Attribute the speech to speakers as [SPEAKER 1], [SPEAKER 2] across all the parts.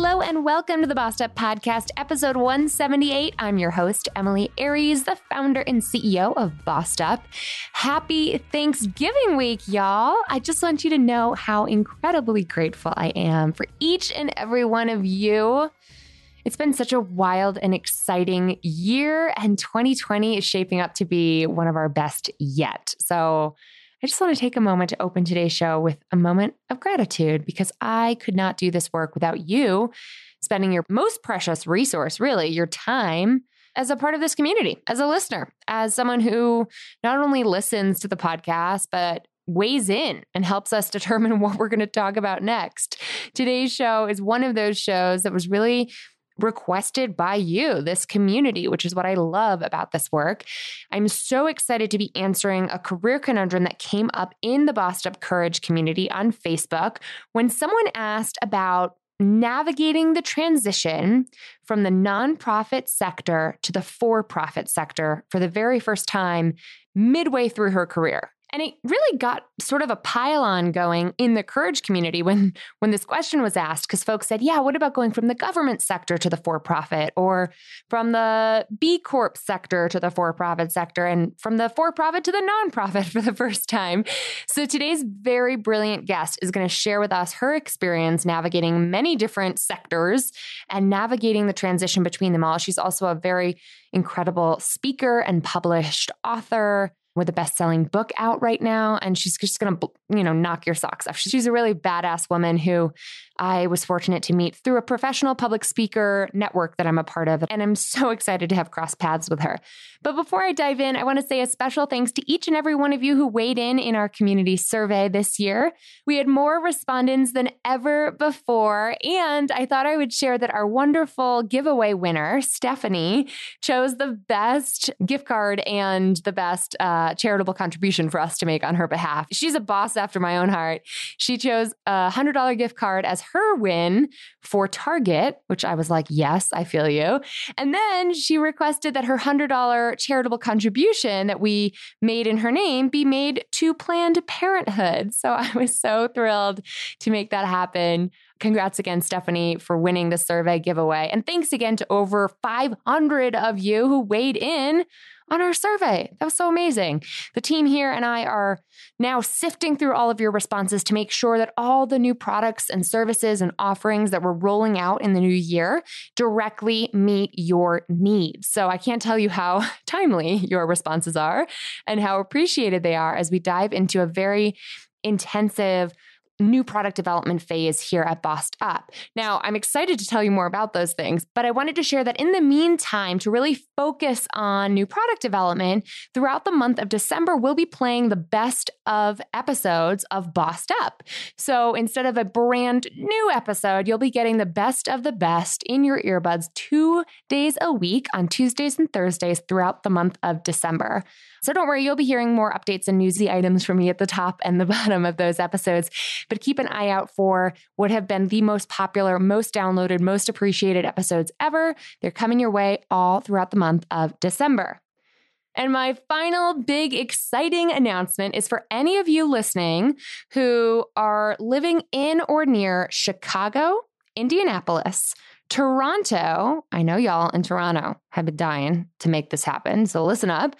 [SPEAKER 1] Hello and welcome to the Bossed Up Podcast, episode 178. I'm your host, Emily Aries, the founder and CEO of Bossed Up. Happy Thanksgiving week, y'all. I just want you to know how incredibly grateful I am for each and every one of you. It's been such a wild and exciting year, and 2020 is shaping up to be one of our best yet. So, I just want to take a moment to open today's show with a moment of gratitude because I could not do this work without you spending your most precious resource, really, your time as a part of this community, as a listener, as someone who not only listens to the podcast, but weighs in and helps us determine what we're going to talk about next. Today's show is one of those shows that was really requested by you, this community, which is what I love about this work. I'm so excited to be answering a career conundrum that came up in the Bossed Up Courage community on Facebook when someone asked about navigating the transition from the nonprofit sector to the for profit sector for the very first time midway through her career. And it really got sort of a pile-on going in the courage community when when this question was asked because folks said, "Yeah, what about going from the government sector to the for-profit or from the B Corp sector to the for-profit sector and from the for-profit to the nonprofit for the first time?" So today's very brilliant guest is going to share with us her experience navigating many different sectors and navigating the transition between them all. She's also a very incredible speaker and published author with a best-selling book out right now and she's just going to you know knock your socks off. She's a really badass woman who i was fortunate to meet through a professional public speaker network that i'm a part of and i'm so excited to have crossed paths with her but before i dive in i want to say a special thanks to each and every one of you who weighed in in our community survey this year we had more respondents than ever before and i thought i would share that our wonderful giveaway winner stephanie chose the best gift card and the best uh, charitable contribution for us to make on her behalf. She's a boss after my own heart. She chose a $100 gift card as her win for Target, which I was like, yes, I feel you. And then she requested that her $100 charitable contribution that we made in her name be made to Planned Parenthood. So I was so thrilled to make that happen. Congrats again, Stephanie, for winning the survey giveaway. And thanks again to over 500 of you who weighed in on our survey. That was so amazing. The team here and I are now sifting through all of your responses to make sure that all the new products and services and offerings that we're rolling out in the new year directly meet your needs. So I can't tell you how timely your responses are and how appreciated they are as we dive into a very intensive new product development phase here at Bossed Up. Now, I'm excited to tell you more about those things, but I wanted to share that in the meantime, to really focus on new product development, throughout the month of December, we'll be playing the best of episodes of Bossed Up. So instead of a brand new episode, you'll be getting the best of the best in your earbuds two days a week on Tuesdays and Thursdays throughout the month of December. So don't worry, you'll be hearing more updates and newsy items from me at the top and the bottom of those episodes. But keep an eye out for what have been the most popular, most downloaded, most appreciated episodes ever. They're coming your way all throughout the month of December. And my final big exciting announcement is for any of you listening who are living in or near Chicago, Indianapolis, Toronto, I know y'all in Toronto have been dying to make this happen. So listen up.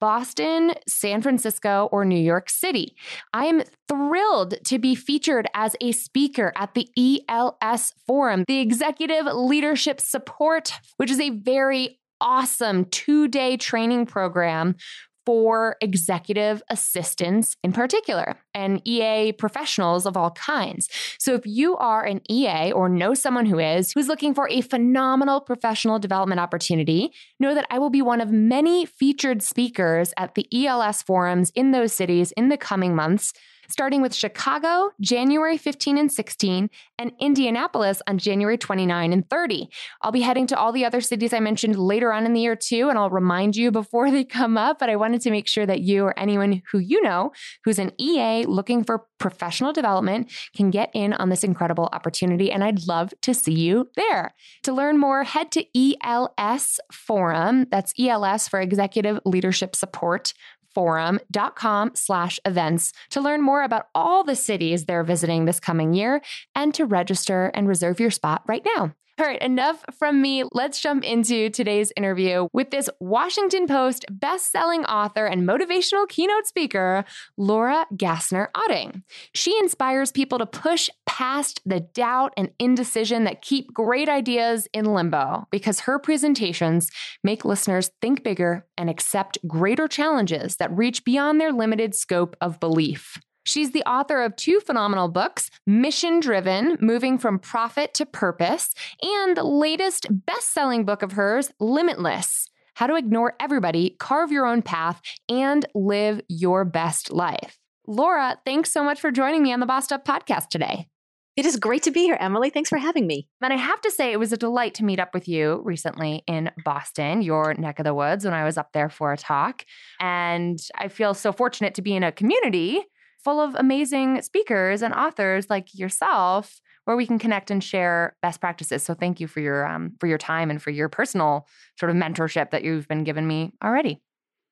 [SPEAKER 1] Boston, San Francisco, or New York City. I am thrilled to be featured as a speaker at the ELS Forum, the Executive Leadership Support, which is a very awesome two day training program for executive assistants in particular and EA professionals of all kinds. So if you are an EA or know someone who is, who's looking for a phenomenal professional development opportunity, know that I will be one of many featured speakers at the ELS forums in those cities in the coming months starting with Chicago, January 15 and 16, and Indianapolis on January 29 and 30. I'll be heading to all the other cities I mentioned later on in the year too, and I'll remind you before they come up. But I wanted to make sure that you or anyone who you know who's an EA looking for professional development can get in on this incredible opportunity. And I'd love to see you there. To learn more, head to ELS Forum. That's ELS for Executive Leadership Support forum.com slash events to learn more about all the cities they're visiting this coming year and to register and reserve your spot right now. All right, enough from me. Let's jump into today's interview with this Washington Post best-selling author and motivational keynote speaker, Laura Gassner Otting. She inspires people to push past the doubt and indecision that keep great ideas in limbo because her presentations make listeners think bigger and accept greater challenges that reach beyond their limited scope of belief. She's the author of two phenomenal books Mission Driven, Moving from Profit to Purpose, and the latest best selling book of hers, Limitless How to Ignore Everybody, Carve Your Own Path, and Live Your Best Life. Laura, thanks so much for joining me on the Bossed Up podcast today.
[SPEAKER 2] It is great to be here, Emily. Thanks for having me.
[SPEAKER 1] And I have to say, it was a delight to meet up with you recently in Boston, your neck of the woods, when I was up there for a talk. And I feel so fortunate to be in a community full of amazing speakers and authors like yourself where we can connect and share best practices. So thank you for your um, for your time and for your personal sort of mentorship that you've been giving me already.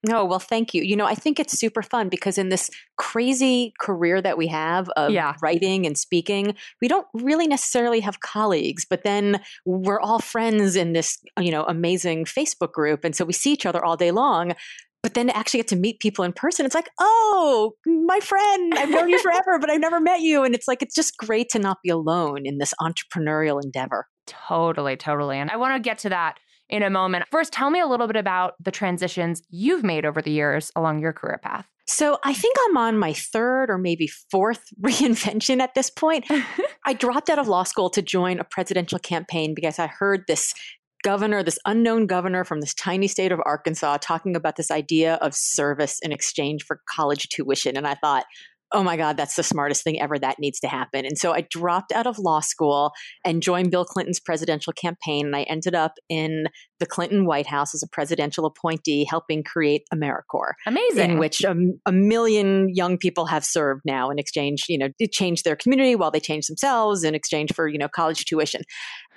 [SPEAKER 2] Oh, well, thank you. You know, I think it's super fun because in this crazy career that we have of yeah. writing and speaking, we don't really necessarily have colleagues, but then we're all friends in this, you know, amazing Facebook group. And so we see each other all day long but then to actually get to meet people in person, it's like, oh, my friend, I've known you forever, but I've never met you. And it's like, it's just great to not be alone in this entrepreneurial endeavor.
[SPEAKER 1] Totally, totally. And I want to get to that in a moment. First, tell me a little bit about the transitions you've made over the years along your career path.
[SPEAKER 2] So I think I'm on my third or maybe fourth reinvention at this point. I dropped out of law school to join a presidential campaign because I heard this governor, this unknown governor from this tiny state of Arkansas, talking about this idea of service in exchange for college tuition. And I thought, oh my God, that's the smartest thing ever. That needs to happen. And so I dropped out of law school and joined Bill Clinton's presidential campaign. And I ended up in the Clinton White House as a presidential appointee, helping create AmeriCorps.
[SPEAKER 1] Amazing.
[SPEAKER 2] In which a, a million young people have served now in exchange, you know, to change their community while they change themselves in exchange for, you know, college tuition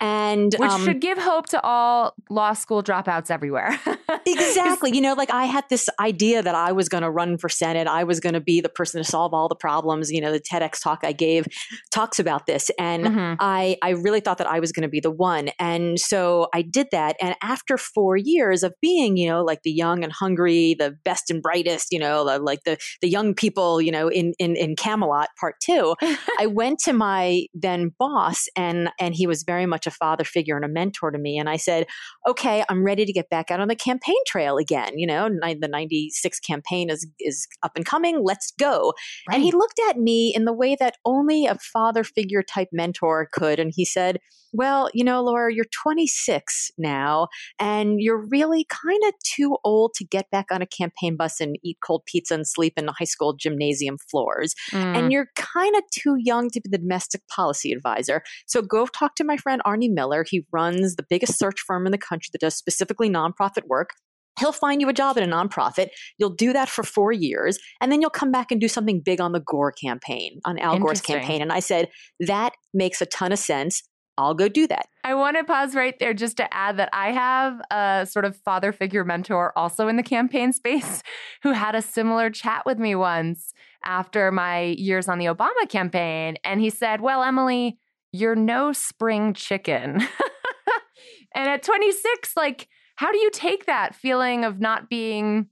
[SPEAKER 1] and which um, should give hope to all law school dropouts everywhere.
[SPEAKER 2] exactly. You know, like I had this idea that I was going to run for Senate. I was going to be the person to solve all the problems. You know, the TEDx talk I gave talks about this, and mm-hmm. I I really thought that I was going to be the one. And so I did that. And after four years of being, you know, like the young and hungry, the best and brightest, you know, like the the young people, you know, in in in Camelot Part Two, I went to my then boss, and and he was very much much a father figure and a mentor to me. And I said, okay, I'm ready to get back out on the campaign trail again. You know, the 96 campaign is, is up and coming. Let's go. Right. And he looked at me in the way that only a father figure type mentor could. And he said, well, you know, Laura, you're 26 now, and you're really kind of too old to get back on a campaign bus and eat cold pizza and sleep in the high school gymnasium floors. Mm. And you're kind of too young to be the domestic policy advisor. So go talk to my friend Arnie Miller. He runs the biggest search firm in the country that does specifically nonprofit work. He'll find you a job at a nonprofit. You'll do that for four years, and then you'll come back and do something big on the Gore campaign, on Al Gore's campaign. And I said, that makes a ton of sense. I'll go do that.
[SPEAKER 1] I want to pause right there just to add that I have a sort of father figure mentor also in the campaign space who had a similar chat with me once after my years on the Obama campaign. And he said, Well, Emily, you're no spring chicken. and at 26, like, how do you take that feeling of not being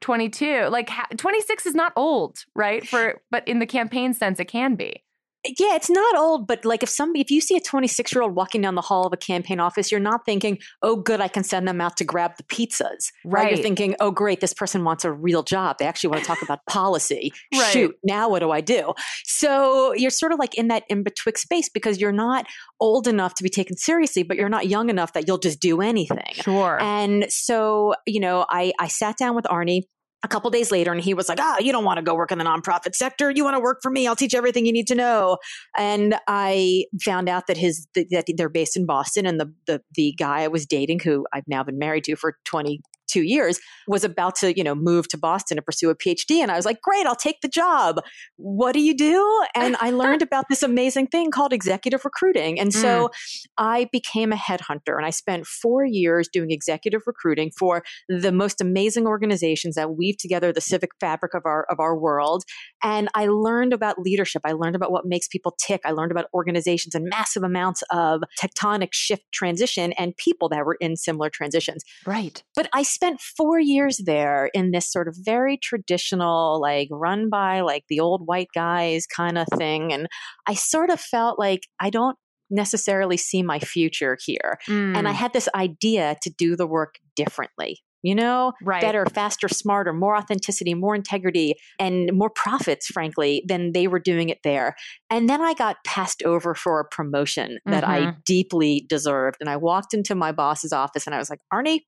[SPEAKER 1] 22? Like, 26 is not old, right? For but in the campaign sense, it can be.
[SPEAKER 2] Yeah, it's not old, but like if somebody, if you see a 26 year old walking down the hall of a campaign office, you're not thinking, oh, good, I can send them out to grab the pizzas. Right. right? You're thinking, oh, great, this person wants a real job. They actually want to talk about policy. Right. Shoot, now what do I do? So you're sort of like in that in betwixt space because you're not old enough to be taken seriously, but you're not young enough that you'll just do anything.
[SPEAKER 1] Sure.
[SPEAKER 2] And so, you know, I, I sat down with Arnie a couple days later and he was like ah you don't want to go work in the nonprofit sector. You want to work for me. I'll teach you everything you need to know. And i found out that his that they're based in boston and the the, the guy i was dating who i've now been married to for 20 two years, was about to, you know, move to Boston to pursue a PhD. And I was like, great, I'll take the job. What do you do? And I learned about this amazing thing called executive recruiting. And so mm. I became a headhunter and I spent four years doing executive recruiting for the most amazing organizations that weave together the civic fabric of our of our world. And I learned about leadership. I learned about what makes people tick. I learned about organizations and massive amounts of tectonic shift transition and people that were in similar transitions.
[SPEAKER 1] Right.
[SPEAKER 2] But I spent four years there in this sort of very traditional, like run by like the old white guys kind of thing. And I sort of felt like I don't necessarily see my future here. Mm. And I mm. had this idea to do the work differently. You know,
[SPEAKER 1] right.
[SPEAKER 2] better, faster, smarter, more authenticity, more integrity, and more profits, frankly, than they were doing it there. And then I got passed over for a promotion that mm-hmm. I deeply deserved. And I walked into my boss's office and I was like, Arnie,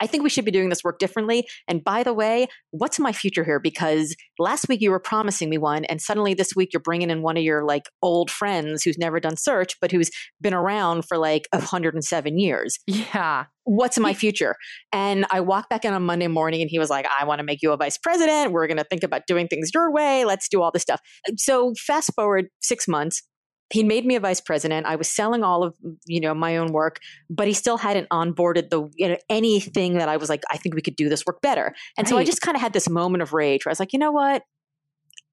[SPEAKER 2] I think we should be doing this work differently. And by the way, what's my future here? Because last week you were promising me one, and suddenly this week you're bringing in one of your like old friends who's never done search, but who's been around for like 107 years.
[SPEAKER 1] Yeah.
[SPEAKER 2] What's my future? And I walked back in on Monday morning and he was like, I want to make you a vice president. We're going to think about doing things your way. Let's do all this stuff. So fast forward six months he made me a vice president. I was selling all of you know my own work, but he still hadn't onboarded the you know anything that I was like, I think we could do this work better. And right. so I just kind of had this moment of rage where I was like, you know what,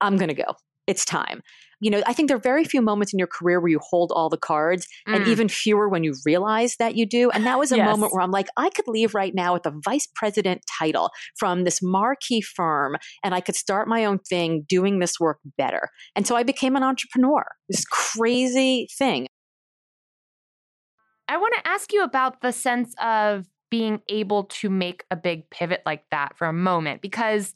[SPEAKER 2] I'm going to go. It's time you know, I think there are very few moments in your career where you hold all the cards mm. and even fewer when you realize that you do. And that was a yes. moment where I'm like, I could leave right now with a vice president title from this marquee firm and I could start my own thing doing this work better. And so I became an entrepreneur, this crazy thing.
[SPEAKER 1] I want to ask you about the sense of being able to make a big pivot like that for a moment because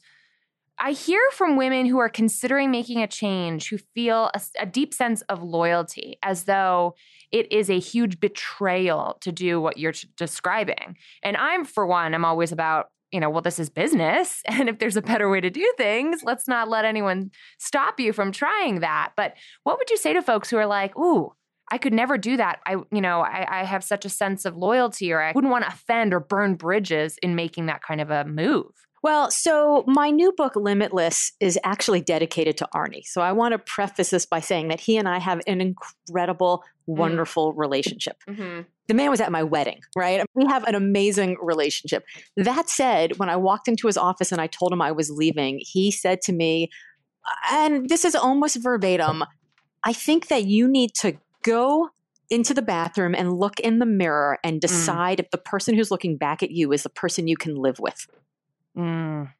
[SPEAKER 1] I hear from women who are considering making a change who feel a, a, deep sense of loyalty, as though it is a huge betrayal to do what you're t- describing. And I'm, for one, I'm always about, you know, well, this is business. And if there's a better way to do things, let's not let anyone stop you from trying that. But what would you say to folks who are like, ooh, I could never do that. I, you know, I, I have such a sense of loyalty, or I wouldn't want to offend or burn bridges in making that kind of a move.
[SPEAKER 2] Well, so my new book, Limitless, is actually dedicated to Arnie. So I want to preface this by saying that he and I have an incredible, mm. wonderful mm. relationship. Mm-hmm. The man was at my wedding, right? We have an amazing relationship. That said, when I walked into his office and I told him I was leaving, he said to me, and this is almost verbatim, I think that you need to go into the bathroom and look in the mirror and mm. decide mm. if the person who's looking back at you is the person you can live with.
[SPEAKER 1] Mm,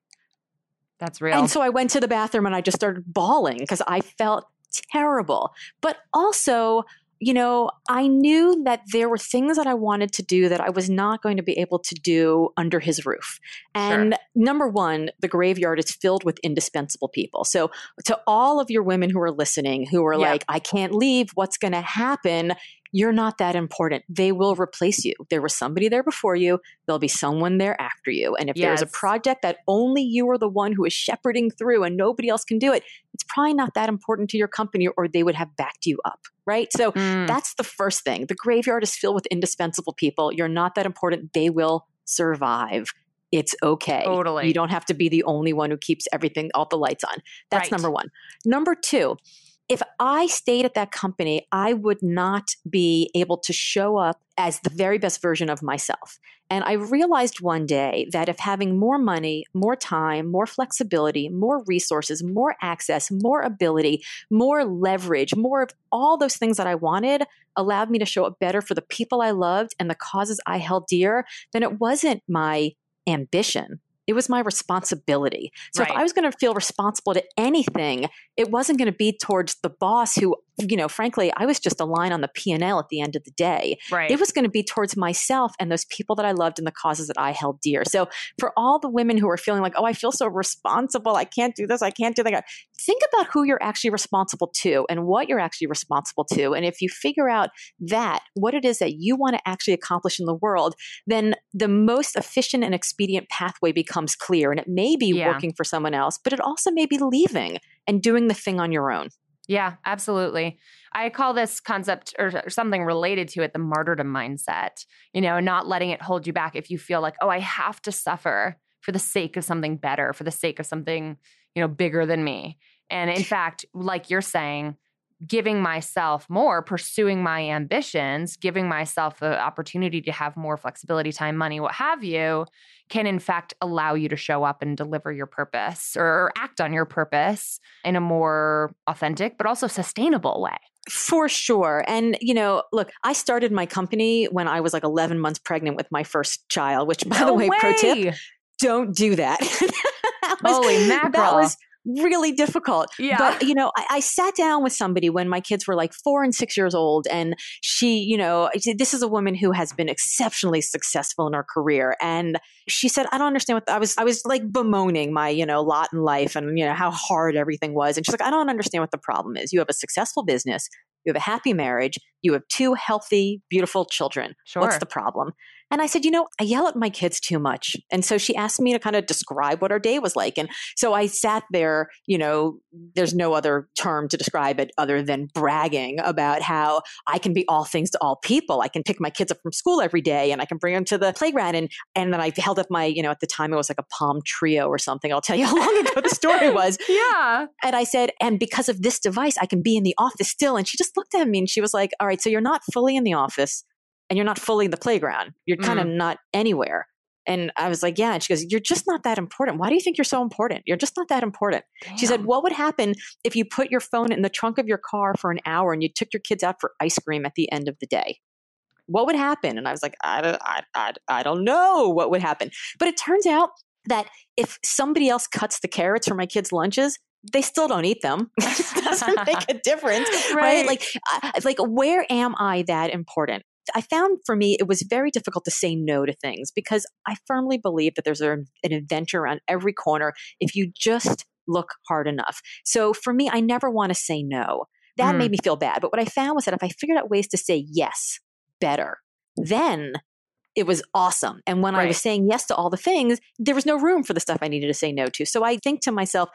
[SPEAKER 1] that's real.
[SPEAKER 2] And so I went to the bathroom and I just started bawling because I felt terrible. But also, you know, I knew that there were things that I wanted to do that I was not going to be able to do under his roof. And sure. number one, the graveyard is filled with indispensable people. So, to all of your women who are listening, who are yep. like, I can't leave, what's going to happen? You're not that important. They will replace you. There was somebody there before you, there'll be someone there after you. And if yes. there's a project that only you are the one who is shepherding through and nobody else can do it, it's probably not that important to your company or they would have backed you up. Right. So mm. that's the first thing. The graveyard is filled with indispensable people. You're not that important. They will survive. It's okay.
[SPEAKER 1] Totally.
[SPEAKER 2] You don't have to be the only one who keeps everything, all the lights on. That's right. number one. Number two, if I stayed at that company, I would not be able to show up as the very best version of myself. And I realized one day that if having more money, more time, more flexibility, more resources, more access, more ability, more leverage, more of all those things that I wanted allowed me to show up better for the people I loved and the causes I held dear, then it wasn't my ambition. It was my responsibility. So right. if I was going to feel responsible to anything, it wasn't going to be towards the boss who you know, frankly, I was just a line on the P&L at the end of the day.
[SPEAKER 1] Right.
[SPEAKER 2] It was going to be towards myself and those people that I loved and the causes that I held dear. So for all the women who are feeling like, oh, I feel so responsible, I can't do this, I can't do that, think about who you're actually responsible to and what you're actually responsible to. And if you figure out that, what it is that you want to actually accomplish in the world, then the most efficient and expedient pathway becomes clear. And it may be yeah. working for someone else, but it also may be leaving and doing the thing on your own.
[SPEAKER 1] Yeah, absolutely. I call this concept or, or, something related to it the martyrdom mindset, you know, not letting it hold you back if you feel like, oh, I have to suffer for the sake of something better, for the sake of something, you know, bigger than me. And in fact, like you're saying, giving myself more, pursuing my ambitions, giving myself the opportunity to have more flexibility, time, money, what have you, can in fact allow you to show up and deliver your purpose or act on your purpose in a more authentic, but also sustainable way.
[SPEAKER 2] For sure. And, you know, look, I started my company when I was like 11 months pregnant with my first child, which, by no the way, way, pro tip, don't do that.
[SPEAKER 1] that was, Holy mackerel.
[SPEAKER 2] That was really difficult.
[SPEAKER 1] Yeah.
[SPEAKER 2] But, you know, I, I, sat down with somebody when my kids were like four and six years old. And she, you know, this is a woman who has been exceptionally successful in her career. And she said, I don't understand what I was, I was like bemoaning my, you know, lot in life and, you know, how hard everything was. And she's like, I don't understand what the problem is. You have a successful business. You have a happy marriage. You have two healthy, beautiful children.
[SPEAKER 1] Sure.
[SPEAKER 2] What's the problem? And I said, you know, I yell at my kids too much. And so she asked me to kind of describe what our day was like. And so I sat there, you know, there's no other term to describe it other than bragging about how I can be all things to all people. I can pick my kids up from school every day and I can bring them to the playground. And, and then I held up my, you know, at the time it was like a Palm Treo or something. I'll tell you how long ago the story was.
[SPEAKER 1] yeah.
[SPEAKER 2] And I said, and because of this device, I can be in the office still. And she just looked at me and she was like, all right, so you're not fully in the office and you're not fully in the playground. You're kind of mm. not anywhere. And I was like, yeah. And she goes, You're just not that important. Why do you think you're so important? You're just not that important. Damn. She said, What would happen if you put your phone in the trunk of your car for an hour and you took your kids out for ice cream at the end of the day? What would happen? And I was like, I don't, I, I, I don't know what would happen. But it turns out that if somebody else cuts the carrots for my kids' lunches, they still don't eat them. it doesn't make a difference, right? right? Like, like where am I that important? I found for me it was very difficult to say no to things because I firmly believe that there's a, an adventure around every corner if you just look hard enough. So for me, I never want to say no. That mm. made me feel bad. But what I found was that if I figured out ways to say yes better, then it was awesome. And when right. I was saying yes to all the things, there was no room for the stuff I needed to say no to. So I think to myself,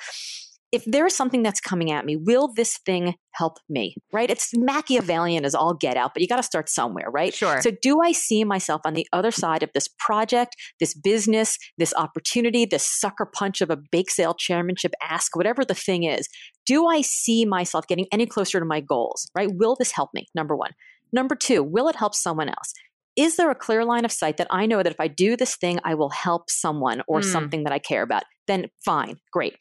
[SPEAKER 2] if there's something that's coming at me, will this thing help me? Right? It's Machiavellian as all get out, but you got to start somewhere, right?
[SPEAKER 1] Sure.
[SPEAKER 2] So, do I see myself on the other side of this project, this business, this opportunity, this sucker punch of a bake sale chairmanship ask, whatever the thing is? Do I see myself getting any closer to my goals, right? Will this help me? Number one. Number two, will it help someone else? Is there a clear line of sight that I know that if I do this thing, I will help someone or mm. something that I care about? Then fine, great.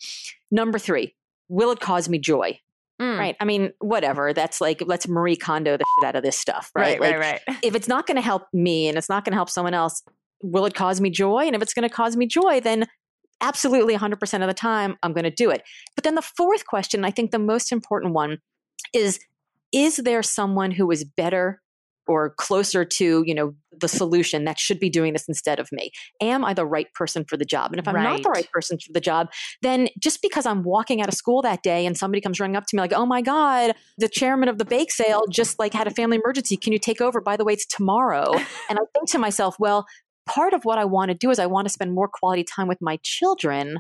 [SPEAKER 2] Number three, will it cause me joy? Mm. Right. I mean, whatever. That's like, let's Marie Kondo the shit out of this stuff. Right.
[SPEAKER 1] Right.
[SPEAKER 2] Like,
[SPEAKER 1] right, right.
[SPEAKER 2] If it's not going to help me and it's not going to help someone else, will it cause me joy? And if it's going to cause me joy, then absolutely 100% of the time, I'm going to do it. But then the fourth question, I think the most important one is Is there someone who is better or closer to you know the solution that should be doing this instead of me. Am i the right person for the job? And if i'm right. not the right. person for the job then just because i'm walking out of school that day and somebody comes running up to me like oh my god the chairman of the bake sale just like had a family emergency. Can you take over? By the way it's tomorrow. And i think to myself well part of what i want to do is i want to spend more quality time with my children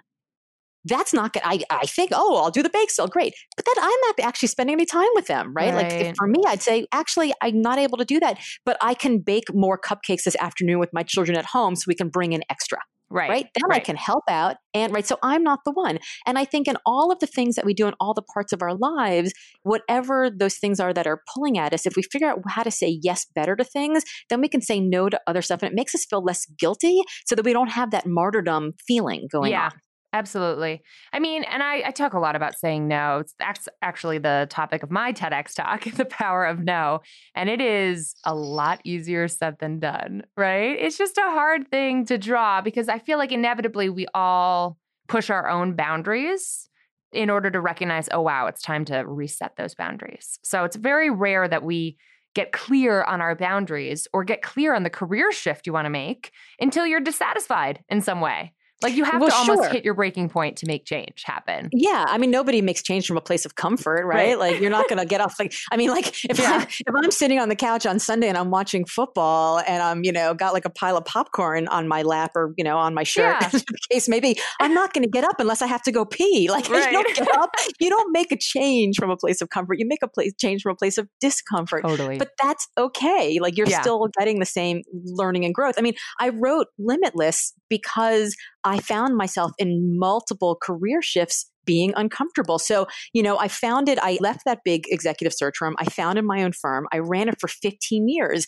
[SPEAKER 2] that's not good. I, I think, oh, I'll do the bake sale. Oh, great. But then I'm not actually spending any time with them, right? right. Like for me, I'd say, actually, I'm not able to do that, but I can bake more cupcakes this afternoon with my children at home so we can bring in extra.
[SPEAKER 1] Right.
[SPEAKER 2] Right. Then
[SPEAKER 1] right.
[SPEAKER 2] I can help out. And right. So I'm not the one. And I think in all of the things that we do in all the parts of our lives, whatever those things are that are pulling at us, if we figure out how to say yes better to things, then we can say no to other stuff. And it makes us feel less guilty so that we don't have that martyrdom feeling going
[SPEAKER 1] yeah.
[SPEAKER 2] on.
[SPEAKER 1] Absolutely. I mean, and I, I, talk a lot about saying no. That's actually the topic of my TEDx talk, the power of no. And it is a lot easier said than done, right? It's just a hard thing to draw because I feel like inevitably we all push our own boundaries in order to recognize, oh, wow, it's time to reset those boundaries. So it's very rare that we get clear on our boundaries or get clear on the career shift you want to make until you're dissatisfied in some way. Like you have well, to almost sure. hit your breaking point to make change happen.
[SPEAKER 2] Yeah, I mean nobody makes change from a place of comfort, right? right. Like you're not going to get off like I mean like if yeah. I, if I'm sitting on the couch on Sunday and I'm watching football and I'm, you know, got like a pile of popcorn on my lap or, you know, on my shirt yeah. in case maybe I'm not going to get up unless I have to go pee. Like right. you don't get up, you don't make a change from a place of comfort. You make a place change from a place of discomfort.
[SPEAKER 1] Totally.
[SPEAKER 2] But that's okay. Like you're yeah. still getting the same learning and growth. I mean, I wrote Limitless because I found myself in multiple career shifts being uncomfortable. So, you know, I founded, I left that big executive search firm. I founded my own firm. I ran it for 15 years.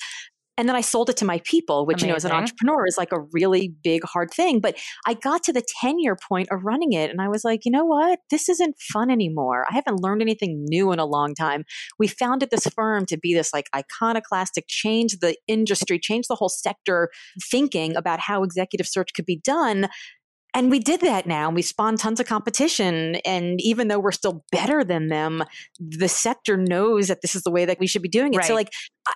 [SPEAKER 2] And then I sold it to my people, which, Amazing. you know, as an entrepreneur is like a really big, hard thing. But I got to the 10 year point of running it and I was like, you know what? This isn't fun anymore. I haven't learned anything new in a long time. We founded this firm to be this like iconoclastic, change the industry, change the whole sector thinking about how executive search could be done. And we did that now. And we spawned tons of competition. And even though we're still better than them, the sector knows that this is the way that we should be doing it. Right. So, like,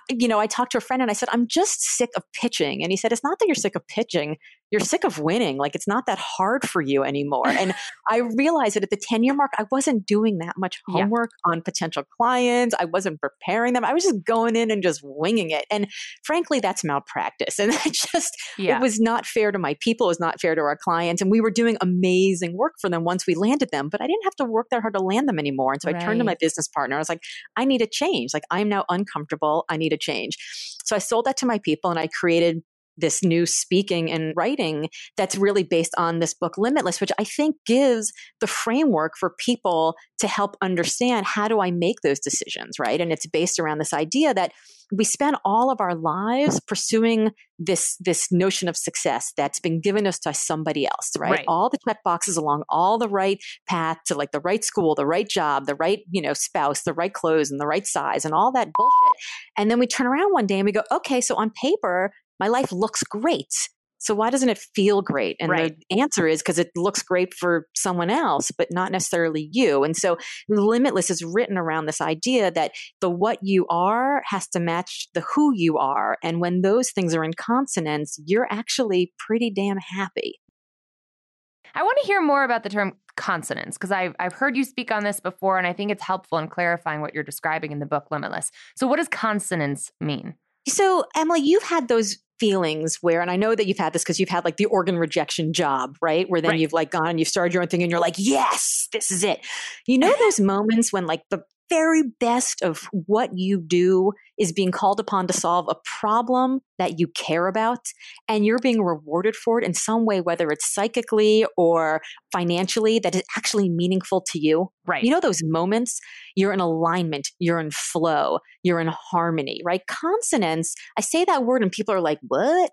[SPEAKER 2] you know, I talked to a friend and I said, I'm just sick of pitching. And he said, It's not that you're sick of pitching you're sick of winning. Like it's not that hard for you anymore. And I realized that at the 10 year mark, I wasn't doing that much homework yeah. on potential clients. I wasn't preparing them. I was just going in and just winging it. And frankly, that's malpractice. And I just, yeah. it was not fair to my people. It was not fair to our clients. And we were doing amazing work for them once we landed them, but I didn't have to work that hard to land them anymore. And so right. I turned to my business partner. I was like, I need a change. Like I'm now uncomfortable. I need a change. So I sold that to my people and I created this new speaking and writing that's really based on this book limitless which i think gives the framework for people to help understand how do i make those decisions right? And it's based around this idea that we spend all of our lives pursuing this this notion of success that's been given us by somebody else right? right, all the check boxes along all the right path to like the right school the right job the right you know spouse the right clothes and the right size and all that bullshit. And then we turn around one day and we go okay so on paper my life looks great. So why doesn't it feel great? And right. the answer is because it looks great for someone else, but not necessarily you. And so Limitless is written around this idea that the what you are has to match the who you are. And when those things are in consonance, you're actually pretty damn happy.
[SPEAKER 1] I want to hear more about the term consonance because I've, I've heard you speak on this before, and I think it's helpful in clarifying what you're describing in the book Limitless. So, what does consonance mean?
[SPEAKER 2] So, Emily, you've had those feelings where, and I know that you've had this because you've had like the organ rejection job, right? Where then right. you've like gone and you've started your own thing and you're like, yes, this is it. You know, those moments when like the very best of what you do is being called upon to solve a problem that you care about and you're being rewarded for it in some way whether it's psychically or financially that is actually meaningful to you
[SPEAKER 1] right
[SPEAKER 2] you know those moments you're in alignment you're in flow you're in harmony right consonance i say that word and people are like what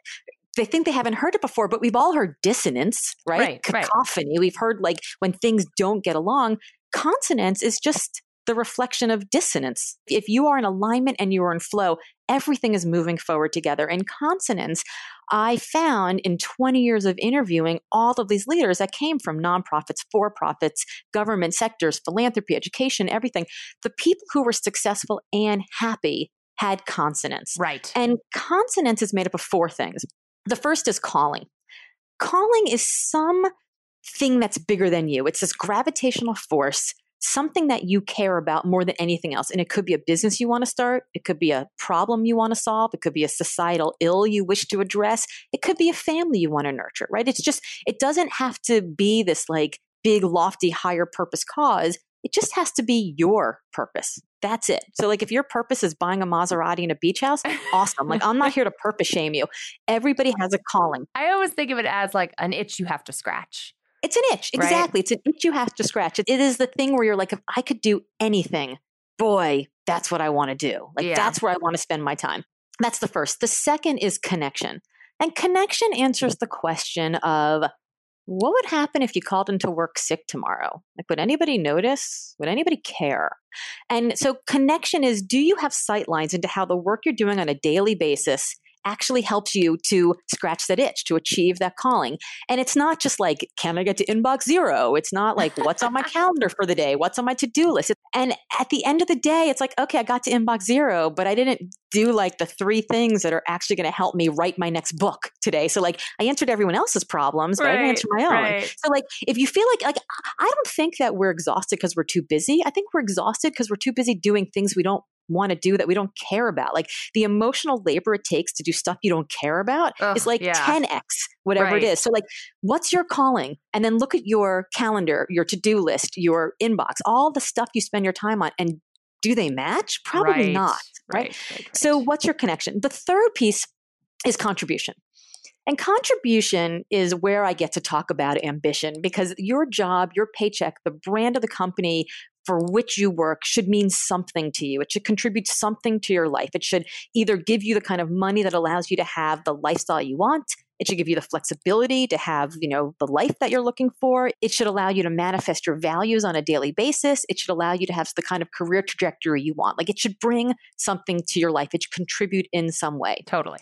[SPEAKER 2] they think they haven't heard it before, but we've all heard dissonance, right? right Cacophony. Right. We've heard like when things don't get along. Consonance is just the reflection of dissonance. If you are in alignment and you are in flow, everything is moving forward together. In consonance, I found in 20 years of interviewing all of these leaders that came from nonprofits, for profits, government sectors, philanthropy, education, everything. The people who were successful and happy had consonance.
[SPEAKER 1] Right.
[SPEAKER 2] And consonance is made up of four things. The first is calling. Calling is some thing that's bigger than you. It's this gravitational force something that you care about more than anything else. And it could be a business you want to start, it could be a problem you want to solve, it could be a societal ill you wish to address, it could be a family you want to nurture, right? It's just, it doesn't have to be this like big, lofty, higher purpose cause. It just has to be your purpose. That's it. So, like, if your purpose is buying a Maserati and a beach house, awesome. Like, I'm not here to purpose shame you. Everybody has a calling.
[SPEAKER 1] I always think of it as like an itch you have to scratch.
[SPEAKER 2] It's an itch. Exactly. Right? It's an itch you have to scratch. It, is the thing where you're like, if I could do anything, boy, that's what I want to do. Like, yeah. that's where I want to spend my time. That's the first. The second is connection. And connection answers the question of what would happen if you called into work sick tomorrow? Like, would anybody notice? Would anybody care? And so, connection is do you have sight lines into how the work you're doing on a daily basis actually helps you to scratch that itch, to achieve that calling. And it's not just like, can I get to inbox zero? It's not like, what's on my calendar for the day? What's on my to do list? And at the end of the day, it's like, okay, I got to inbox zero, but I didn't do like the three things that are actually going to help me write my next book today. So like I answered everyone else's problems, but right, I didn't answer my own. Right. So like if you feel like like I don't think that we're exhausted because we're too busy. I think we're exhausted because we're too busy doing things we don't want to do that we don't care about. Like the emotional labor it takes to do stuff you don't care about Ugh, is like yeah. 10x whatever right. it is. So like what's your calling? And then look at your calendar, your to-do list, your inbox, all the stuff you spend your time on and do they match? Probably right. not, right? right? So what's your connection? The third piece is contribution. And contribution is where I get to talk about ambition because your job, your paycheck, the brand of the company for which you work should mean something to you. It should contribute something to your life. It should either give you the kind of money that allows you to have the lifestyle you want. It should give you the flexibility to have, you know, the life that you're looking for. It should allow you to manifest your values on a daily basis. It should allow you to have the kind of career trajectory you want. Like it should bring something to your life. It should contribute in some way.
[SPEAKER 1] Totally.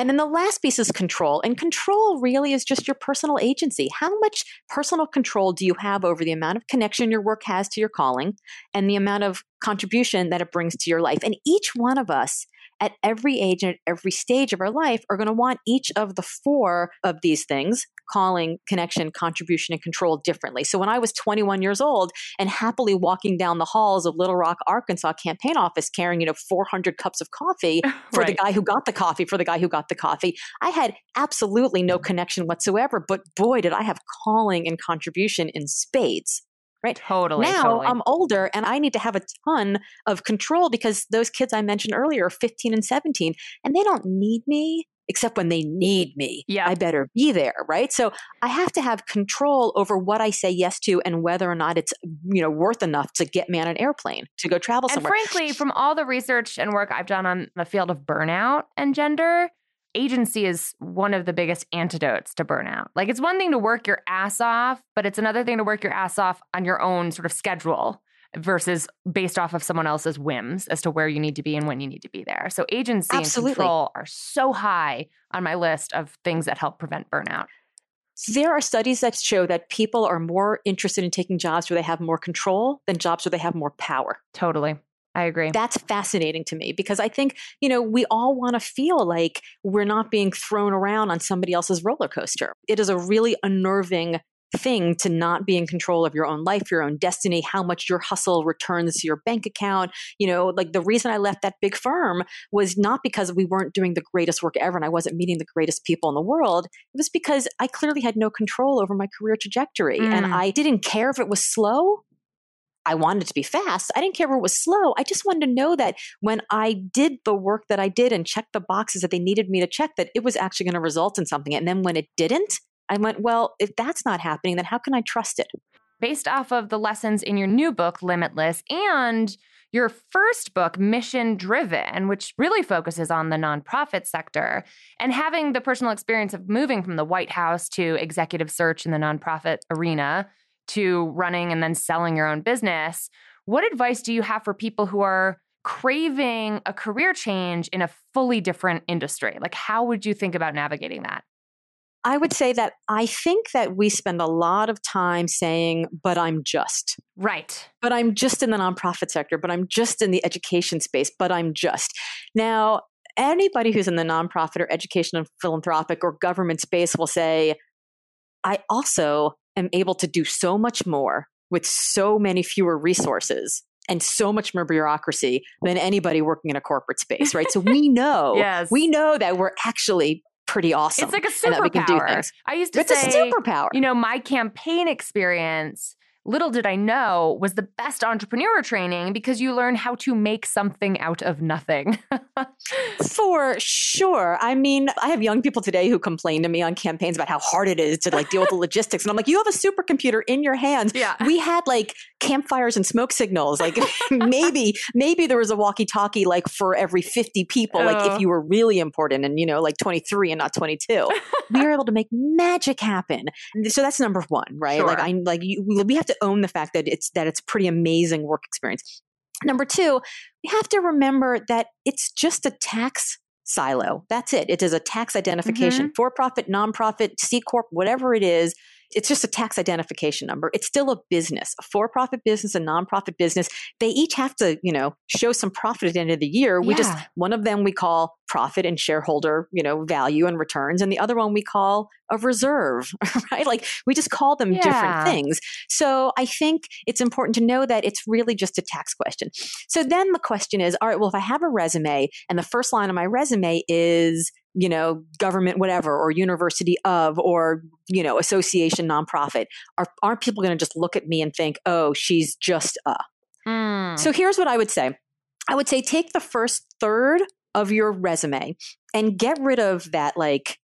[SPEAKER 2] And then the last piece is control. And control really is just your personal agency. How much personal control do you have over the amount of connection your work has to your calling and the amount of contribution that it brings to your life? And each one of us at every age and at every stage of our life are going to want each of the four of these things calling, connection, contribution, and control differently. So when I was 21 years old and happily walking down the halls of Little Rock, Arkansas campaign office carrying, you know, 400 cups of coffee for right. the guy who got the coffee, for the guy who got the coffee, I had absolutely no connection whatsoever. But boy, did I have calling and contribution in spades right?
[SPEAKER 1] Totally.
[SPEAKER 2] Now
[SPEAKER 1] totally.
[SPEAKER 2] I'm older and I need to have a ton of control because those kids I mentioned earlier are 15 and 17 and they don't need me except when they need me. Yeah. I better be there, right? So I have to have control over what I say yes to and whether or not it's, you know, worth enough to get me on an airplane to go travel somewhere.
[SPEAKER 1] And frankly, from all the research and work I've done on the field of burnout and gender, agency is one of the biggest antidotes to burnout. Like it's one thing to work your ass off, but it's another thing to work your ass off on your own sort of schedule versus based off of someone else's whims as to where you need to be and when you need to be there. So agency Absolutely. and control are so high on my list of things that help prevent burnout.
[SPEAKER 2] There are studies that show that people are more interested in taking jobs where they have more control than jobs where they have more power.
[SPEAKER 1] Totally. I agree.
[SPEAKER 2] That's fascinating to me because I think, you know, we all want to feel like we're not being thrown around on somebody else's roller coaster. It is a really unnerving thing to not be in control of your own life, your own destiny, how much your hustle returns to your bank account. You know, like the reason I left that big firm was not because we weren't doing the greatest work ever and I wasn't meeting the greatest people in the world. It was because I clearly had no control over my career trajectory mm. and I didn't care if it was slow. I wanted it to be fast. I didn't care if it was slow. I just wanted to know that when I did the work that I did and checked the boxes that they needed me to check, that it was actually going to result in something. And then when it didn't, I went, well, if that's not happening, then how can I trust it?
[SPEAKER 1] Based off of the lessons in your new book, Limitless, and your first book, Mission Driven, which really focuses on the nonprofit sector, and having the personal experience of moving from the White House to executive search in the nonprofit arena to running and then selling your own business, what advice do you have for people who are craving a career change in a fully different industry? Like, how would you think about navigating that?
[SPEAKER 2] I would say that I think that we spend a lot of time saying, but I'm just.
[SPEAKER 1] Right.
[SPEAKER 2] But I'm just in the nonprofit sector, but I'm just in the education space, but I'm just. Now, anybody who's in the nonprofit or education and philanthropic or government space will say, I also am able to do so much more with so many fewer resources and so much more bureaucracy than anybody working in a corporate space, right? So we know, yes. we know that we're actually pretty awesome.
[SPEAKER 1] It's like a superpower. I used to
[SPEAKER 2] it's
[SPEAKER 1] say,
[SPEAKER 2] a superpower.
[SPEAKER 1] You know, my campaign experience little did I know, was the best entrepreneur training because you learn how to make something out of nothing.
[SPEAKER 2] For sure. I mean, I have young people today who complain to me on campaigns about how hard it is to like deal with the logistics. And I'm like, you have a supercomputer in your hands.
[SPEAKER 1] Yeah.
[SPEAKER 2] We had like campfires and smoke signals. Like maybe, maybe there was a walkie talkie like for every 50 people, like if you were really important and, you know, like 23 and not 22. we were able to make magic happen. So that's number one, right? Sure. Like I like you, we have to own the fact that it's that it's pretty amazing work experience. Number two, we have to remember that it's just a tax silo. That's it. It is a tax identification, mm-hmm. for profit, nonprofit, C Corp, whatever it is. It's just a tax identification number. It's still a business, a for profit business, a nonprofit business. They each have to, you know, show some profit at the end of the year. We yeah. just, one of them we call profit and shareholder, you know, value and returns. And the other one we call a reserve, right? Like we just call them yeah. different things. So I think it's important to know that it's really just a tax question. So then the question is, all right, well, if I have a resume and the first line of my resume is, you know, government, whatever, or university of, or, you know, association nonprofit, are, aren't people going to just look at me and think, oh, she's just a? Mm. So here's what I would say. I would say take the first third of your resume and get rid of that like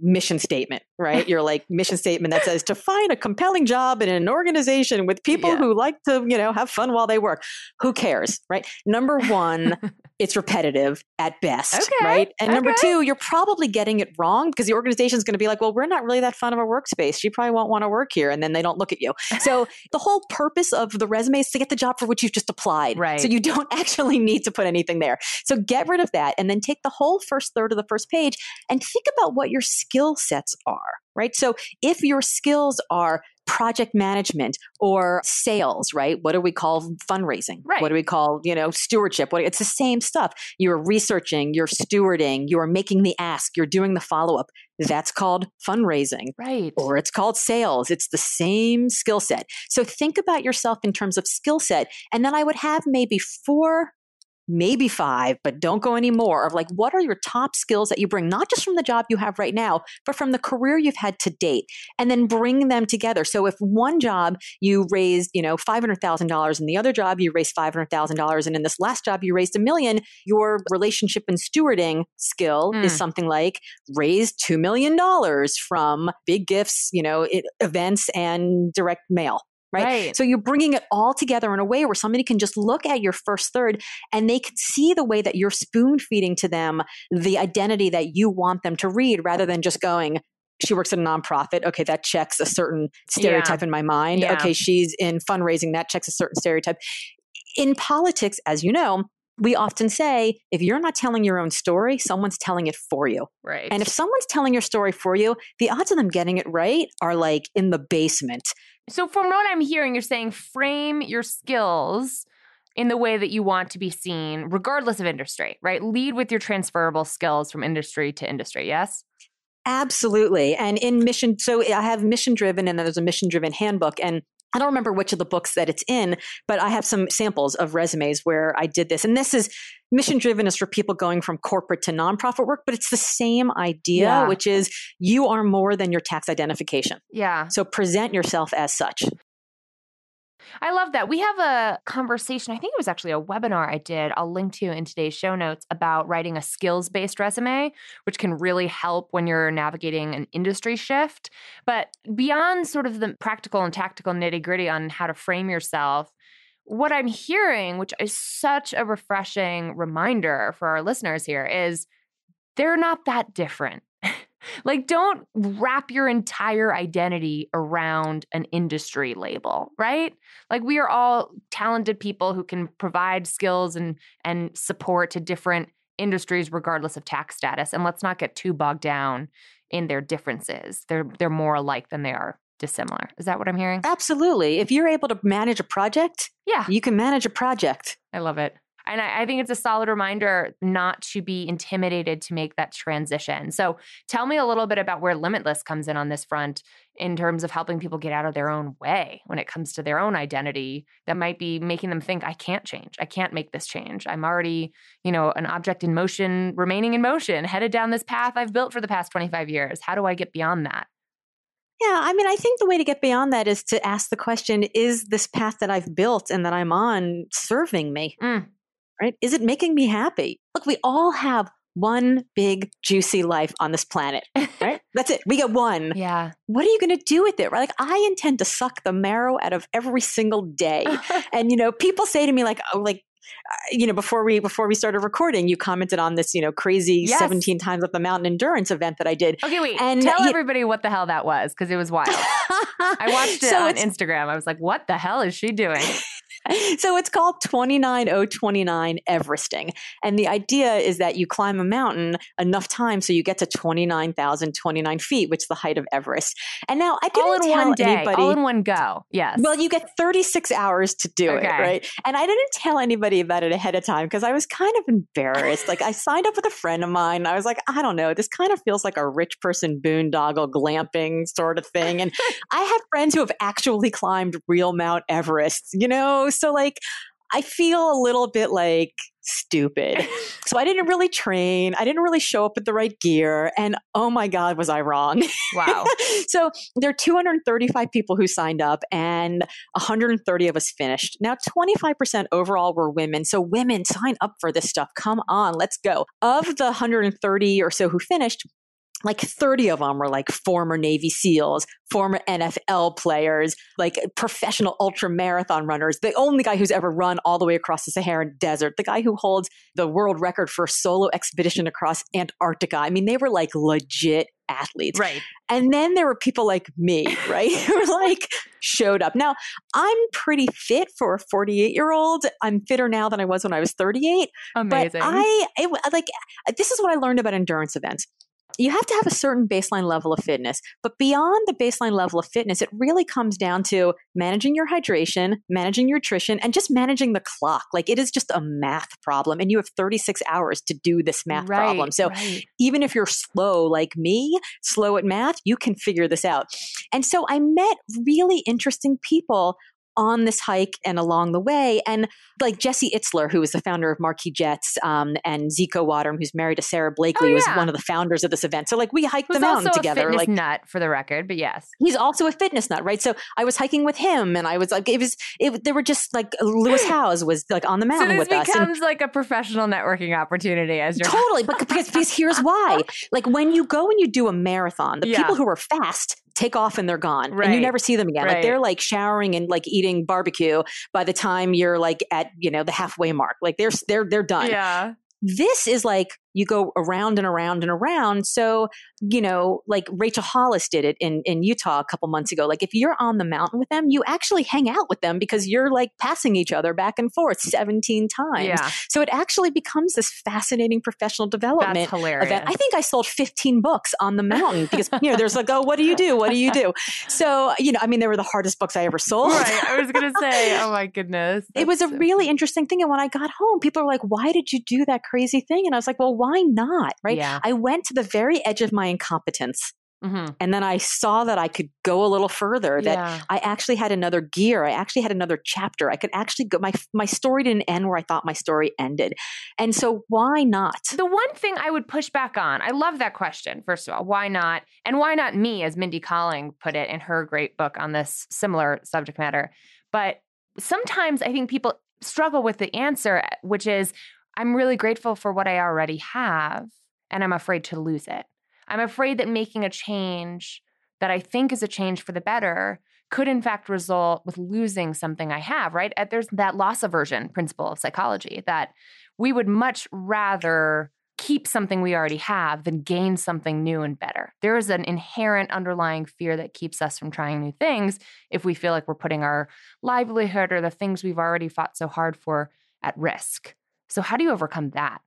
[SPEAKER 2] mission statement, right? Your like mission statement that says to find a compelling job in an organization with people yeah. who like to, you know, have fun while they work. Who cares, right? Number one, it's repetitive at best, okay. right? And okay. number two, you're probably getting it wrong because the organization is going to be like, well, we're not really that fun of a workspace. She probably won't want to work here. And then they don't look at you. So the whole purpose of the resume is to get the job for which you've just applied.
[SPEAKER 1] Right.
[SPEAKER 2] So you don't actually need to put anything there. So get rid of that and then take the whole first third of the first page and think about what your skill sets are right? So if your skills are project management or sales, right? What do we call fundraising?
[SPEAKER 1] Right.
[SPEAKER 2] What do we call, you know, stewardship? What, it's the same stuff. You're researching, you're stewarding, you're making the ask, you're doing the follow up. That's called fundraising.
[SPEAKER 1] Right.
[SPEAKER 2] Or it's called sales. It's the same skill set. So think about yourself in terms of skill set. And then I would have maybe four maybe five, but don't go any more of like, what are your top skills that you bring, not just from the job you have right now, but from the career you've had to date, and then bring them together. So if one job you raised, you know, $500,000 and the other job you raised $500,000 and in this last job you raised a million, your relationship and stewarding skill mm. is something like raise $2 million from big gifts, you know, it, events and direct mail Right? right? So you're bringing it all together in a way where somebody can just look at your first third and they can see the way that you're spoon feeding to them the identity that you want them to read rather than just going, she works at a nonprofit. Okay, that checks a certain stereotype yeah. in my mind. Yeah. Okay, she's in fundraising. That checks a certain stereotype. In politics, as you know, we often say if you're not telling your own story, someone's telling it for you.
[SPEAKER 1] Right.
[SPEAKER 2] And if someone's telling your story for you, the odds of them getting it right are like in the basement.
[SPEAKER 1] So, from what I'm hearing, you're saying frame your skills in the way that you want to be seen, regardless of industry, right? Lead with your transferable skills from industry to industry, yes?
[SPEAKER 2] Absolutely. And in mission, so I have mission driven and then there's a mission driven handbook. And I don't remember which of the books that it's in, but I have some samples of resumes where I did this. And this is mission driven is for people going from corporate to nonprofit work, but it's the same idea, yeah. which is you are more than your tax identification.
[SPEAKER 1] Yeah.
[SPEAKER 2] So present yourself as such.
[SPEAKER 1] I love that. We have a conversation. I think it was actually a webinar I did. I'll link to in today's show notes about writing a skills based resume, which can really help when you're navigating an industry shift. But beyond sort of the practical and tactical nitty gritty on how to frame yourself, what I'm hearing, which is such a refreshing reminder for our listeners here, is they're not that different. Like, don't wrap your entire identity around an industry label, right? Like, we are all talented people who can provide skills and, and support to different industries, regardless of tax status. And let's not get too bogged down in their differences. They're, they're more alike than they are dissimilar. Is that what I'm hearing?
[SPEAKER 2] Absolutely. If you're able to manage a project,
[SPEAKER 1] yeah,
[SPEAKER 2] you can manage a project.
[SPEAKER 1] I love it. And I, I, think it's a solid reminder not to be intimidated to make that transition. So tell me a little bit about where Limitless comes in on this front in terms of helping people get out of their own way when it comes to their own identity that might be making them think, I can't change. I can't make this change. I'm already, you know, an object in motion, remaining in motion, headed down this path I've built for the past 25 years. How do I get beyond that?
[SPEAKER 2] Yeah, I mean, I think the way to get beyond that is to ask the question Is this path that I've built and that I'm on serving me? Mm right? Is it making me happy? Look, we all have one big juicy life on this planet, right? That's it. We get one.
[SPEAKER 1] Yeah.
[SPEAKER 2] What are you going to do with it? Right? Like I intend to suck the marrow out of every single day. and you know, people say to me like, "Oh, like uh, you know, before we before we started recording, you commented on this, you know, crazy yes. 17 times up the mountain endurance event that I did.
[SPEAKER 1] Okay, wait. And tell everybody what the hell that was because it was wild. I watched it so on Instagram. I was like, "What the hell is she doing?"
[SPEAKER 2] so it's called 29029 Everesting. And the idea is that you climb a mountain enough times so you get to 29,029 feet, which is the height of Everest. And now I didn't
[SPEAKER 1] all in
[SPEAKER 2] tell
[SPEAKER 1] one day,
[SPEAKER 2] anybody.
[SPEAKER 1] all in one go. Yes.
[SPEAKER 2] Well, you get 36 hours to do
[SPEAKER 1] Okay.
[SPEAKER 2] it, right? And I didn't tell anybody about it ahead of time because I was kind of embarrassed. like I signed up with a friend of mine. And I was like, I don't know, this kind of feels like a rich person boondoggle glamping sort of thing. And I have friends who have actually climbed real Mount Everest, you know? So like I feel a little bit like stupid. So I didn't really train. I didn't really show up with the right gear. And oh my God, was I wrong.
[SPEAKER 1] wow.
[SPEAKER 2] so there are 235 people who signed up and 130 of us finished. Now, 25% overall were women. So women sign up for this stuff. Come on, let's go. Of the 130 or so who finished, like 30 of them were like former Navy SEALs, former NFL players, like professional ultra marathon runners. The only guy who's ever run all the way across the Saharan desert, the guy who holds the world record for a solo expedition across Antarctica. I mean, they were like legit athletes.
[SPEAKER 1] Right.
[SPEAKER 2] And then there were people like me, right? who like showed up. Now, I'm pretty fit for a 48 year old. I'm fitter now than I was when I was 38.
[SPEAKER 1] Amazing.
[SPEAKER 2] But I, it, like, this is what I learned about endurance events. You have to have a certain baseline level of fitness, but beyond the baseline level of fitness, it really comes down to managing your hydration, managing your nutrition, and just managing the clock. Like it is just a math problem, and you have 36 hours to do this math
[SPEAKER 1] right,
[SPEAKER 2] problem. So
[SPEAKER 1] right.
[SPEAKER 2] even if you're slow like me, slow at math, you can figure this out. And so I met really interesting people on this hike and along the way. And like Jesse Itzler, who is the founder of Marquis Jets, um, and Zico Wadham, who's married to Sara Blakely,
[SPEAKER 1] Oh,
[SPEAKER 2] was one of the founders of this event. So like we hiked
[SPEAKER 1] Who's
[SPEAKER 2] the mountain together.
[SPEAKER 1] a fitness
[SPEAKER 2] like
[SPEAKER 1] nut for the record, but yes.
[SPEAKER 2] he's also a fitness nut, right? So I was hiking with him, and I was like, it was, it, there were just like Lewis Howes was like on the
[SPEAKER 1] So
[SPEAKER 2] mountain
[SPEAKER 1] this
[SPEAKER 2] with us. and-
[SPEAKER 1] becomes like a professional networking opportunity as you're
[SPEAKER 2] totally but because, because here's why like when you go and you do a marathon the
[SPEAKER 1] Yeah.
[SPEAKER 2] people who are fast take off and they're gone and you never see them again. Like they're like showering and like eating barbecue by the time you're like at you know the halfway mark. Like they're they're they're done.
[SPEAKER 1] Yeah.
[SPEAKER 2] this is like you go around and around and around. So, you know, like Rachel Hollis did it in, in Utah a couple months ago. Like if you're on the mountain with them, you actually hang out with them because you're like passing each other back and forth 17 times.
[SPEAKER 1] Yeah.
[SPEAKER 2] So it actually becomes this fascinating professional development
[SPEAKER 1] That's hilarious.
[SPEAKER 2] event. I think I sold 15 books on the mountain because, you know, there's like, oh, what do you do? What do you do? So, you know, I mean, they were the hardest books I ever sold.
[SPEAKER 1] right. I was gonna say, oh my goodness.
[SPEAKER 2] It was a really interesting thing. And when I got home, people were like, why did you do that crazy thing? And I was like, well, why not? Right.
[SPEAKER 1] Yeah.
[SPEAKER 2] I went to the very edge of my incompetence.
[SPEAKER 1] Mhm.
[SPEAKER 2] And then I saw that I could go a little further, that
[SPEAKER 1] Yeah.
[SPEAKER 2] I actually had another gear. I actually had another chapter. I could actually go, my, my story didn't end where I thought my story ended. And so why not?
[SPEAKER 1] The one thing I would push back on, I love that question, first of all. Why not? And why not me, as Mindy Kaling put it in her great book on this similar subject matter. But sometimes I think people struggle with the answer, which is I'm really grateful for what I already have, and I'm afraid to lose it. I'm afraid that making a change that I think is a change for the better could in fact result with losing something I have, right? There's that loss aversion principle of psychology that we would much rather keep something we already have than gain something new and better. There is an inherent underlying fear that keeps us from trying new things if we feel like we're putting our livelihood or the things we've already fought so hard for at risk. So, how do you overcome that?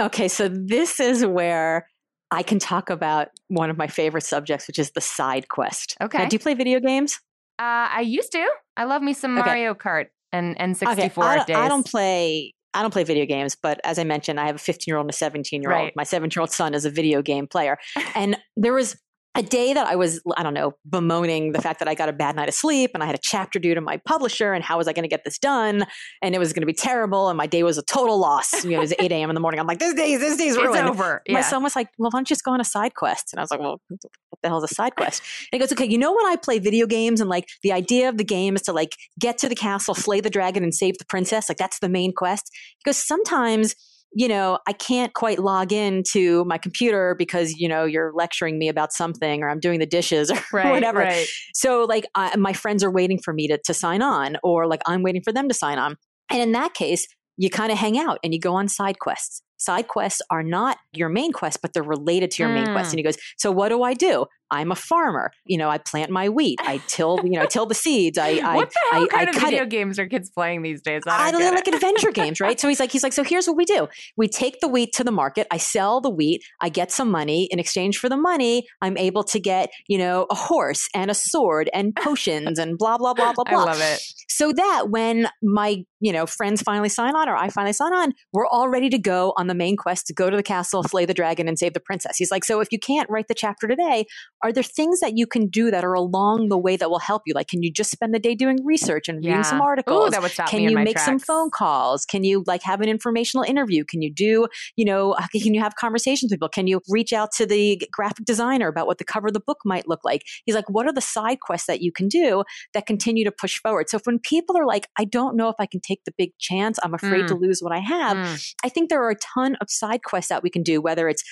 [SPEAKER 2] Okay. So this is where I can talk about one of my favorite subjects, which is the side quest.
[SPEAKER 1] Okay.
[SPEAKER 2] Now, do you play video games?
[SPEAKER 1] Uh, I used to. I love me some
[SPEAKER 2] Okay.
[SPEAKER 1] Mario Kart and N64
[SPEAKER 2] Okay, I, don't-
[SPEAKER 1] days.
[SPEAKER 2] I don't play. I don't play video games, but as I mentioned, I have a 15 year old and a 17 year old. My seven year old son is a video game player, and there was a day that I was, I don't know, bemoaning the fact that I got a bad night of sleep and I had a chapter due to my publisher and how was I going to get this done? And it was going to be terrible. And my day was a total loss. You know, it was 8 a.m. in the morning. I'm like, this day, this day's
[SPEAKER 1] it's
[SPEAKER 2] ruined.
[SPEAKER 1] over.
[SPEAKER 2] My son was like, well, why don't you just go on a side quest? And I was like, well, what the hell is a side quest? And he goes, okay, you know when I play video games and like the idea of the game is to like get to the castle, slay the dragon and save the princess? Like that's the main quest. He goes, sometimes, you know, I can't quite log in to my computer because, you know, you're lecturing me about something or I'm doing the dishes or
[SPEAKER 1] right,
[SPEAKER 2] whatever.
[SPEAKER 1] Right.
[SPEAKER 2] So like I, my friends are waiting for me to, to sign on or like I'm waiting for them to sign on. And in that case, you kind of hang out and you go on side quests side quests are not your main quest, but they're related to your mm. main quest. And he goes, So what do I do? I'm a farmer. You know, I plant my wheat. I till, you know, I till the seeds. I,
[SPEAKER 1] I what the hell
[SPEAKER 2] I,
[SPEAKER 1] kind
[SPEAKER 2] I
[SPEAKER 1] of video it. games are kids playing these days?
[SPEAKER 2] I, don't I like adventure games, right? So he's like, he's like, so here's what we do: we take the wheat to the market. I sell the wheat. I get some money in exchange for the money. I'm able to get, you know, a horse and a sword and potions and blah blah blah blah blah.
[SPEAKER 1] I love it.
[SPEAKER 2] So that when my you know friends finally sign on or I finally sign on, we're all ready to go on the main quest to go to the castle, slay the dragon, and save the princess. He's like, so if you can't write the chapter today, are there things that you can do that are along the way that will help you? Like, can you just spend the day doing research and yeah. reading some articles?
[SPEAKER 1] Ooh, that would stop
[SPEAKER 2] can you make
[SPEAKER 1] tracks.
[SPEAKER 2] some phone calls? Can you like have an informational interview? Can you do, you know, can you have conversations with people? Can you reach out to the graphic designer about what the cover of the book might look like? He's like, what are the side quests that you can do that continue to push forward? So if when people are like, I don't know if I can take the big chance, I'm afraid mm. to lose what I have. Mm. I think there are a ton of side quests that we can do, whether it's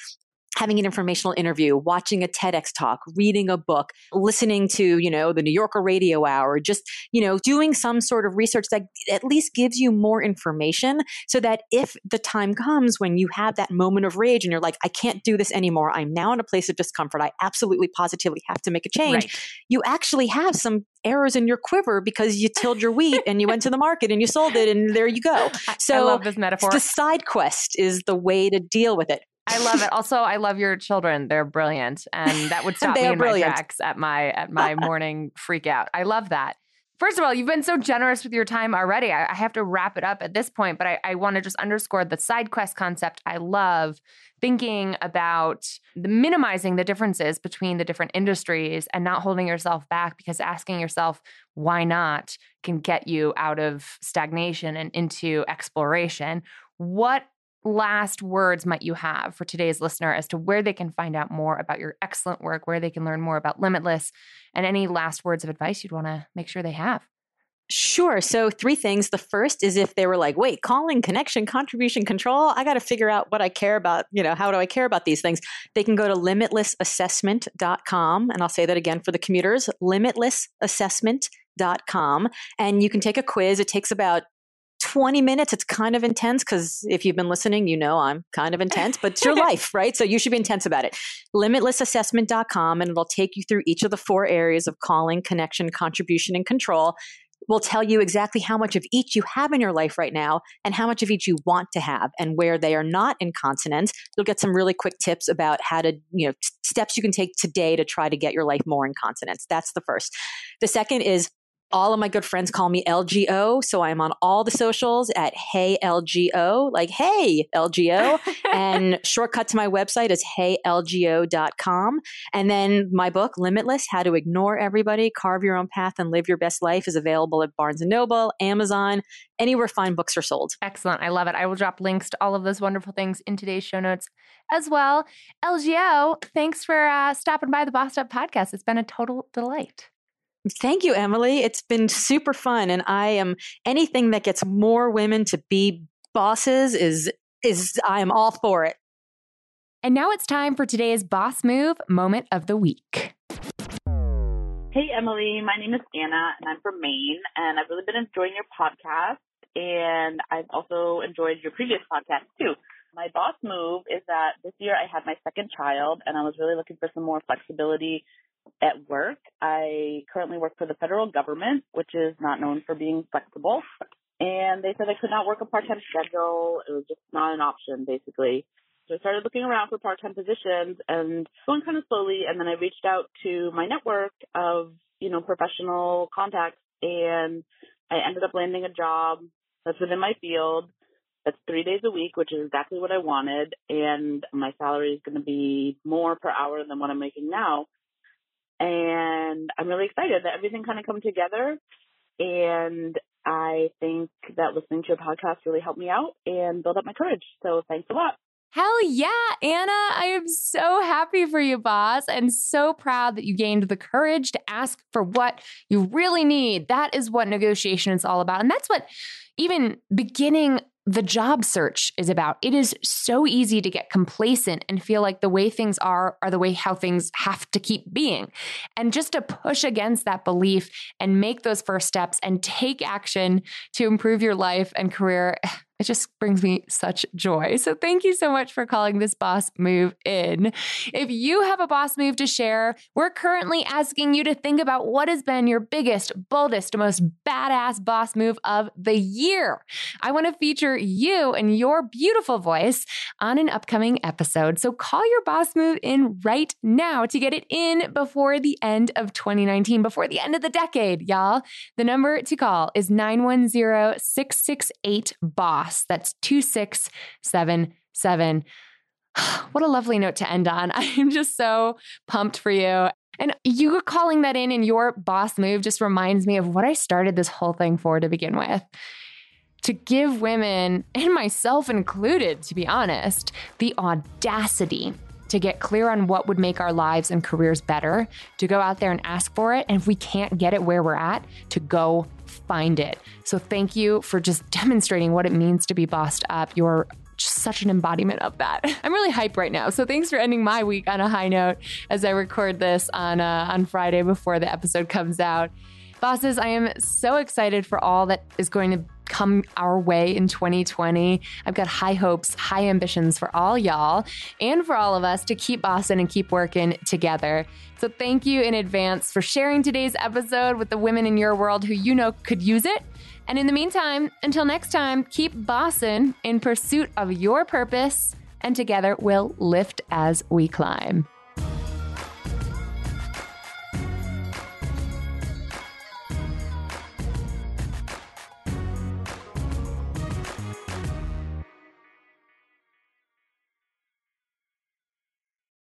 [SPEAKER 2] having an informational interview, watching a TEDx talk, reading a book, listening to, you know, the New Yorker radio hour, just, you know, doing some sort of research that at least gives you more information so that if the time comes when you have that moment of rage and you're like, I can't do this anymore. I'm now in a place of discomfort. I absolutely positively have to make a change. Right. You actually have some arrows in your quiver because you tilled your wheat and you went to the market and you sold it and there you go.
[SPEAKER 1] So I love this metaphor.
[SPEAKER 2] The side quest is the way to deal with it.
[SPEAKER 1] I love it. Also, I love your children. They're brilliant, and that would stop me in brilliant. my tracks at my at my morning freak out. I love that. First of all, you've been so generous with your time already. I, I have to wrap it up at this point, but I, I want to just underscore the side quest concept. I love thinking about the minimizing the differences between the different industries and not holding yourself back because asking yourself why not can get you out of stagnation and into exploration. What last words might you have for today's listener as to where they can find out more about your excellent work, where they can learn more about Limitless, and any last words of advice you'd want to make sure they have?
[SPEAKER 2] Sure. So, three things. The first is if they were like, wait, calling, connection, contribution, control, I got to figure out what I care about. You know, how do I care about these things? They can go to limitlessassessment.com. And I'll say that again for the commuters limitlessassessment.com. And you can take a quiz. It takes about 20 minutes. It's kind of intense because if you've been listening, you know I'm kind of intense, but it's your life, right? So you should be intense about it. Limitlessassessment.com, and it'll take you through each of the four areas of calling, connection, contribution, and control. Will tell you exactly how much of each you have in your life right now and how much of each you want to have and where they are not in consonance. You'll get some really quick tips about how to, you know, steps you can take today to try to get your life more in consonance. That's the first. The second is all of my good friends call me LGO. So I'm on all the socials at Hey LGO, like Hey LGO. and shortcut to my website is heylgo.com. And then my book, Limitless How to Ignore Everybody, Carve Your Own Path, and Live Your Best Life, is available at Barnes and Noble, Amazon, anywhere fine books are sold.
[SPEAKER 1] Excellent. I love it. I will drop links to all of those wonderful things in today's show notes as well. LGO, thanks for uh, stopping by the Bossed Up podcast. It's been a total delight.
[SPEAKER 2] Thank you, Emily. It's been super fun. And I am anything that gets more women to be bosses is is I am all for it.
[SPEAKER 1] And now it's time for today's boss move moment of the week.
[SPEAKER 3] Hey Emily, my name is Anna and I'm from Maine and I've really been enjoying your podcast and I've also enjoyed your previous podcast too. My boss move is that this year I had my second child and I was really looking for some more flexibility at work. I currently work for the federal government, which is not known for being flexible. And they said I could not work a part-time schedule. It was just not an option, basically. So I started looking around for part-time positions and going kind of slowly. And then I reached out to my network of, you know, professional contacts and I ended up landing a job that's within my field. That's three days a week, which is exactly what I wanted. And my salary is going to be more per hour than what I'm making now. And I'm really excited that everything kind of come together. And I think that listening to your podcast really helped me out and build up my courage. So thanks a lot.
[SPEAKER 1] Hell yeah, Anna. I am so happy for you, boss, and so proud that you gained the courage to ask for what you really need. That is what negotiation is all about. And that's what even beginning the job search is about. It is so easy to get complacent and feel like the way things are are the way how things have to keep being. And just to push against that belief and make those first steps and take action to improve your life and career It just brings me such joy. So thank you so much for calling this boss move in. If you have a boss move to share, we're currently asking you to think about what has been your biggest, boldest, most badass boss move of the year. I want to feature you and your beautiful voice on an upcoming episode. So call your boss move in right now to get it in before the end of 2019, before the end of the decade, y'all. The number to call is 910 668 BOSS. That's 2677. What a lovely note to end on. I'm just so pumped for you. And you calling that in in your boss move just reminds me of what I started this whole thing for to begin with to give women, and myself included, to be honest, the audacity to get clear on what would make our lives and careers better, to go out there and ask for it. And if we can't get it where we're at, to go find it. So thank you for just demonstrating what it means to be bossed up. You're such an embodiment of that. I'm really hyped right now. So thanks for ending my week on a high note as I record this on uh, on Friday before the episode comes out. Bosses, I am so excited for all that is going to come our way in 2020. I've got high hopes, high ambitions for all y'all and for all of us to keep bossing and keep working together. So thank you in advance for sharing today's episode with the women in your world who you know could use it. And in the meantime, until next time, keep bossing in pursuit of your purpose, and together we'll lift as we climb.